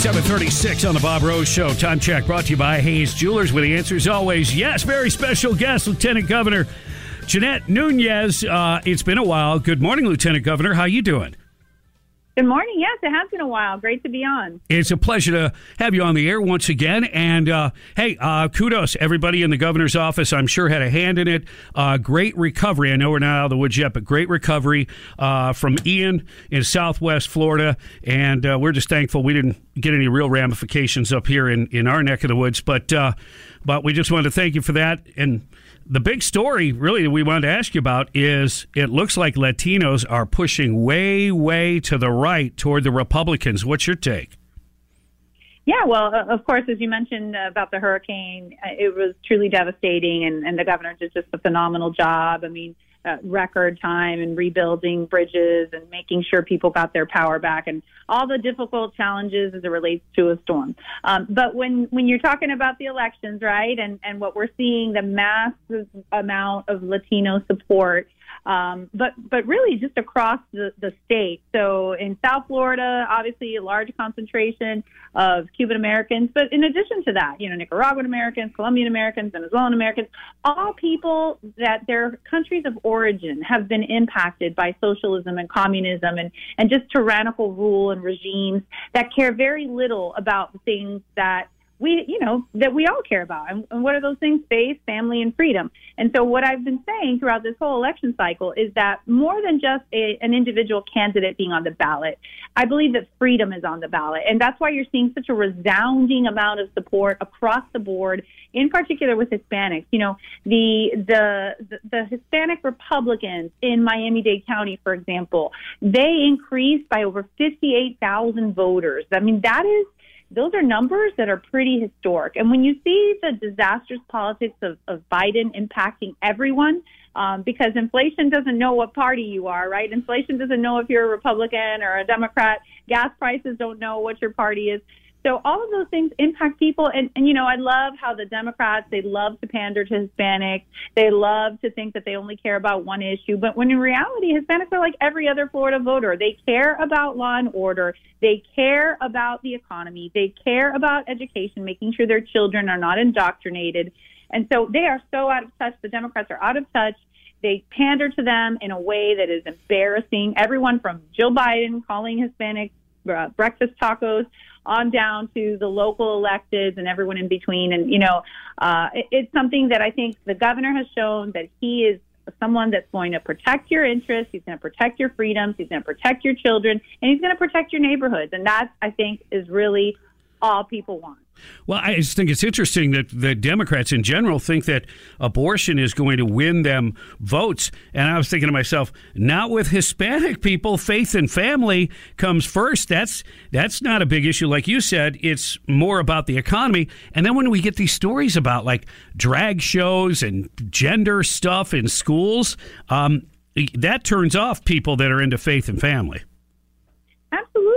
736 on the Bob Rose Show. Time check brought to you by Hayes Jewelers with the answers always yes. Very special guest, Lieutenant Governor Jeanette Nunez. Uh, it's been a while. Good morning, Lieutenant Governor. How you doing? Good morning. Yes, it has been a while. Great to be on. It's a pleasure to have you on the air once again. And uh, hey, uh, kudos everybody in the governor's office. I'm sure had a hand in it. Uh, great recovery. I know we're not out of the woods yet, but great recovery uh, from Ian in Southwest Florida. And uh, we're just thankful we didn't get any real ramifications up here in, in our neck of the woods. But uh, but we just wanted to thank you for that. And the big story, really, that we wanted to ask you about is it looks like Latinos are pushing way, way to the right toward the Republicans. What's your take? Yeah, well, of course, as you mentioned about the hurricane, it was truly devastating, and, and the governor did just a phenomenal job. I mean, uh, record time and rebuilding bridges and making sure people got their power back and all the difficult challenges as it relates to a storm. Um, but when, when you're talking about the elections, right, and, and what we're seeing, the massive amount of Latino support um, but but really just across the, the state. So in South Florida, obviously a large concentration of Cuban Americans, but in addition to that, you know, Nicaraguan Americans, Colombian Americans, Venezuelan Americans, all people that their countries of origin have been impacted by socialism and communism and, and just tyrannical rule and regimes that care very little about things that we, you know, that we all care about. And, and what are those things? Faith, family, and freedom. And so what I've been saying throughout this whole election cycle is that more than just a, an individual candidate being on the ballot, I believe that freedom is on the ballot. And that's why you're seeing such a resounding amount of support across the board, in particular with Hispanics. You know, the, the, the, the Hispanic Republicans in Miami-Dade County, for example, they increased by over 58,000 voters. I mean, that is those are numbers that are pretty historic. And when you see the disastrous politics of, of Biden impacting everyone, um, because inflation doesn't know what party you are, right? Inflation doesn't know if you're a Republican or a Democrat. Gas prices don't know what your party is. So all of those things impact people. And, and, you know, I love how the Democrats, they love to pander to Hispanics. They love to think that they only care about one issue. But when in reality, Hispanics are like every other Florida voter. They care about law and order. They care about the economy. They care about education, making sure their children are not indoctrinated. And so they are so out of touch. The Democrats are out of touch. They pander to them in a way that is embarrassing. Everyone from Joe Biden calling Hispanics uh, breakfast tacos on down to the local electeds and everyone in between. And, you know, uh, it, it's something that I think the governor has shown that he is someone that's going to protect your interests. He's going to protect your freedoms. He's going to protect your children and he's going to protect your neighborhoods. And that I think is really all people want. Well, I just think it's interesting that the Democrats in general think that abortion is going to win them votes. And I was thinking to myself, not with Hispanic people, faith and family comes first. That's that's not a big issue, like you said. It's more about the economy. And then when we get these stories about like drag shows and gender stuff in schools, um, that turns off people that are into faith and family.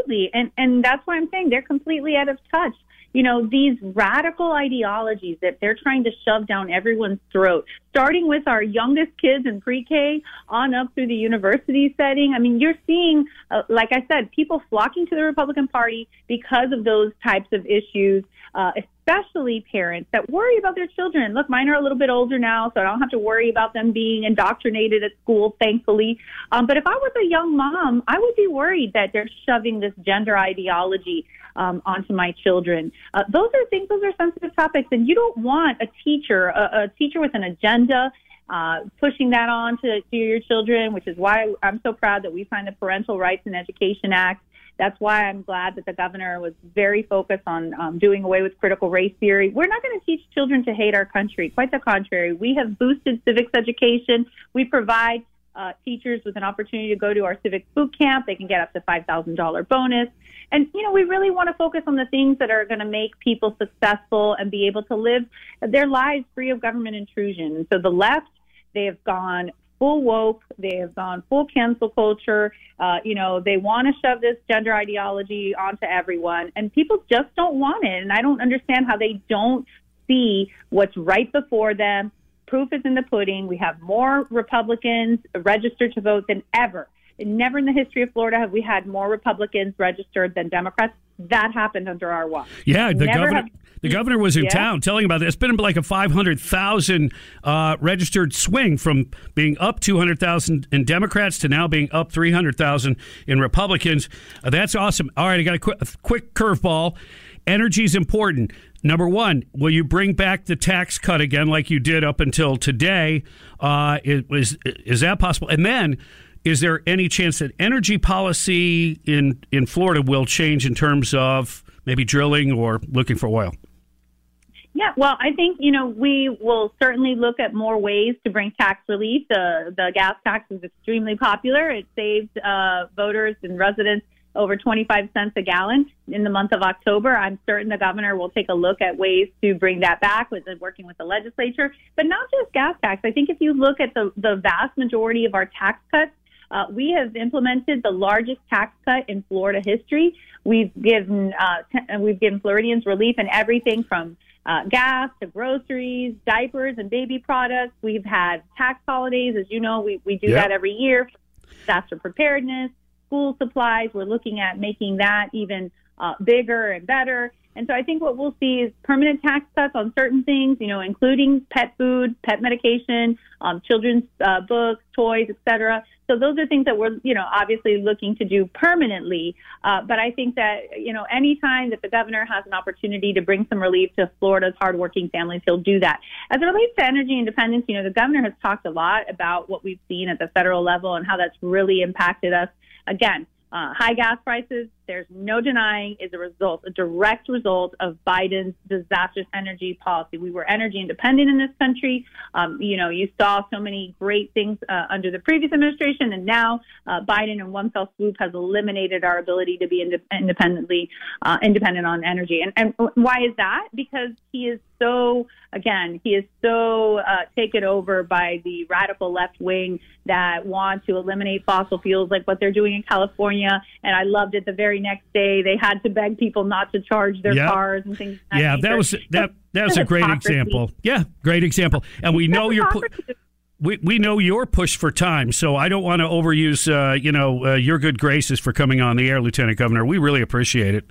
Absolutely, and and that's why I'm saying they're completely out of touch you know, these radical ideologies that they're trying to shove down everyone's throat, starting with our youngest kids in pre-K on up through the university setting. I mean, you're seeing, uh, like I said, people flocking to the Republican Party because of those types of issues, uh, especially parents that worry about their children. Look, mine are a little bit older now, so I don't have to worry about them being indoctrinated at school, thankfully. Um, but if I was a young mom, I would be worried that they're shoving this gender ideology um, onto my children. Uh, those are things, those are sensitive topics, and you don't want a teacher, a, a teacher with an agenda. Uh, pushing that on to, to your children, which is why I'm so proud that we signed the Parental Rights and Education Act. That's why I'm glad that the governor was very focused on um, doing away with critical race theory. We're not going to teach children to hate our country. Quite the contrary. We have boosted civics education. We provide uh, teachers with an opportunity to go to our civic boot camp. They can get up to $5,000 bonus. And, you know, we really want to focus on the things that are going to make people successful and be able to live their lives free of government intrusion. So the left, they have gone full woke. They have gone full cancel culture. Uh, you know, they want to shove this gender ideology onto everyone, and people just don't want it. And I don't understand how they don't see what's right before them. Proof is in the pudding. We have more Republicans registered to vote than ever. Never in the history of Florida have we had more Republicans registered than Democrats. That happened under our watch. Yeah, the Never governor. Have, the governor was in yeah. town telling about this. It's been like a 500,000 uh, registered swing from being up 200,000 in Democrats to now being up 300,000 in Republicans. Uh, that's awesome. All right, I got a quick, a quick curveball. Energy is important. Number one, will you bring back the tax cut again like you did up until today? Uh, is, is that possible? And then, is there any chance that energy policy in, in Florida will change in terms of maybe drilling or looking for oil? Yeah, well, I think you know we will certainly look at more ways to bring tax relief. The the gas tax is extremely popular. It saved uh, voters and residents over 25 cents a gallon in the month of October. I'm certain the governor will take a look at ways to bring that back with working with the legislature, but not just gas tax. I think if you look at the the vast majority of our tax cuts uh, we have implemented the largest tax cut in Florida history. We've given uh, t- we've given Floridians relief in everything from uh, gas to groceries, diapers, and baby products. We've had tax holidays, as you know, we we do yep. that every year. Disaster preparedness, school supplies. We're looking at making that even uh, bigger and better. And so I think what we'll see is permanent tax cuts on certain things, you know, including pet food, pet medication, um, children's uh, books, toys, etc. So those are things that we're, you know, obviously looking to do permanently. Uh, but I think that, you know, anytime that the governor has an opportunity to bring some relief to Florida's hardworking families, he'll do that. As it relates to energy independence, you know, the governor has talked a lot about what we've seen at the federal level and how that's really impacted us. Again, uh, high gas prices, there's no denying, is a result, a direct result of Biden's disastrous energy policy. We were energy independent in this country. Um, you know, you saw so many great things uh, under the previous administration, and now uh, Biden, in one fell swoop, has eliminated our ability to be ind- independently uh, independent on energy. And, and why is that? Because he is so, again, he is so uh, taken over by the radical left wing that want to eliminate fossil fuels, like what they're doing in California. And I loved it the very next day they had to beg people not to charge their yep. cars and things. Like yeah, that, that was that. That was a great example. Yeah, great example. And we know you're. Pu- we, we know your push for time, so I don't want to overuse, uh, you know, uh, your good graces for coming on the air, Lieutenant Governor. We really appreciate it.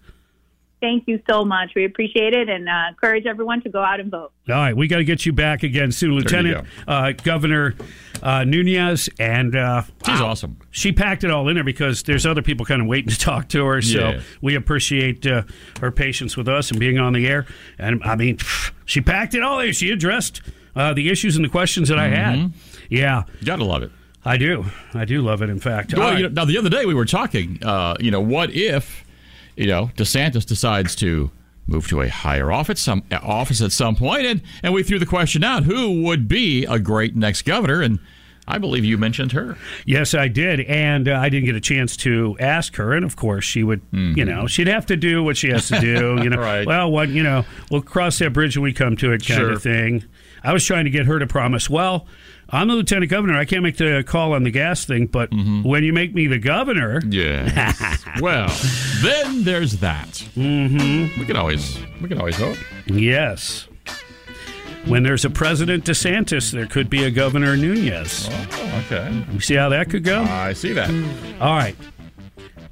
Thank you so much. We appreciate it and uh, encourage everyone to go out and vote. All right, we got to get you back again soon, Lieutenant uh, Governor uh, Nunez. And uh, she's wow, awesome. She packed it all in there because there's other people kind of waiting to talk to her. So yeah. we appreciate uh, her patience with us and being on the air. And I mean, she packed it all in. She addressed uh, the issues and the questions that mm-hmm. I had. Mm-hmm. Yeah, you gotta love it. I do. I do love it. In fact, well, you know, now the other day we were talking. you know, what if? You know, DeSantis decides to move to a higher office some office at some point and and we threw the question out who would be a great next governor and I believe you mentioned her. Yes, I did, and uh, I didn't get a chance to ask her. And of course, she would, mm-hmm. you know, she'd have to do what she has to do. You know, right. well, what you know, we'll cross that bridge when we come to it, kind sure. of thing. I was trying to get her to promise. Well, I'm the lieutenant governor. I can't make the call on the gas thing, but mm-hmm. when you make me the governor, yeah. well, then there's that. Mm-hmm. We can always we can always hope. Yes. When there's a President DeSantis, there could be a Governor Nunez. Oh, okay. You see how that could go? I see that. All right.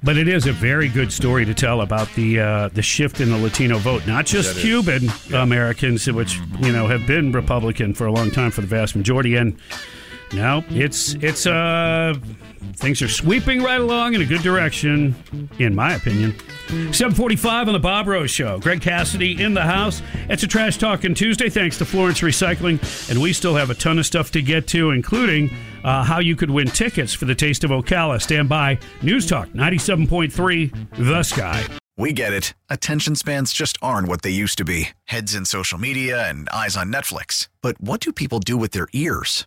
But it is a very good story to tell about the uh, the shift in the Latino vote, not just Cuban yeah. Americans, which you know have been Republican for a long time for the vast majority, and now it's it's uh things are sweeping right along in a good direction, in my opinion. 745 on the Bob Rose Show. Greg Cassidy in the house. It's a Trash Talking Tuesday, thanks to Florence Recycling. And we still have a ton of stuff to get to, including uh, how you could win tickets for the Taste of Ocala. Stand by. News Talk 97.3, The Sky. We get it. Attention spans just aren't what they used to be heads in social media and eyes on Netflix. But what do people do with their ears?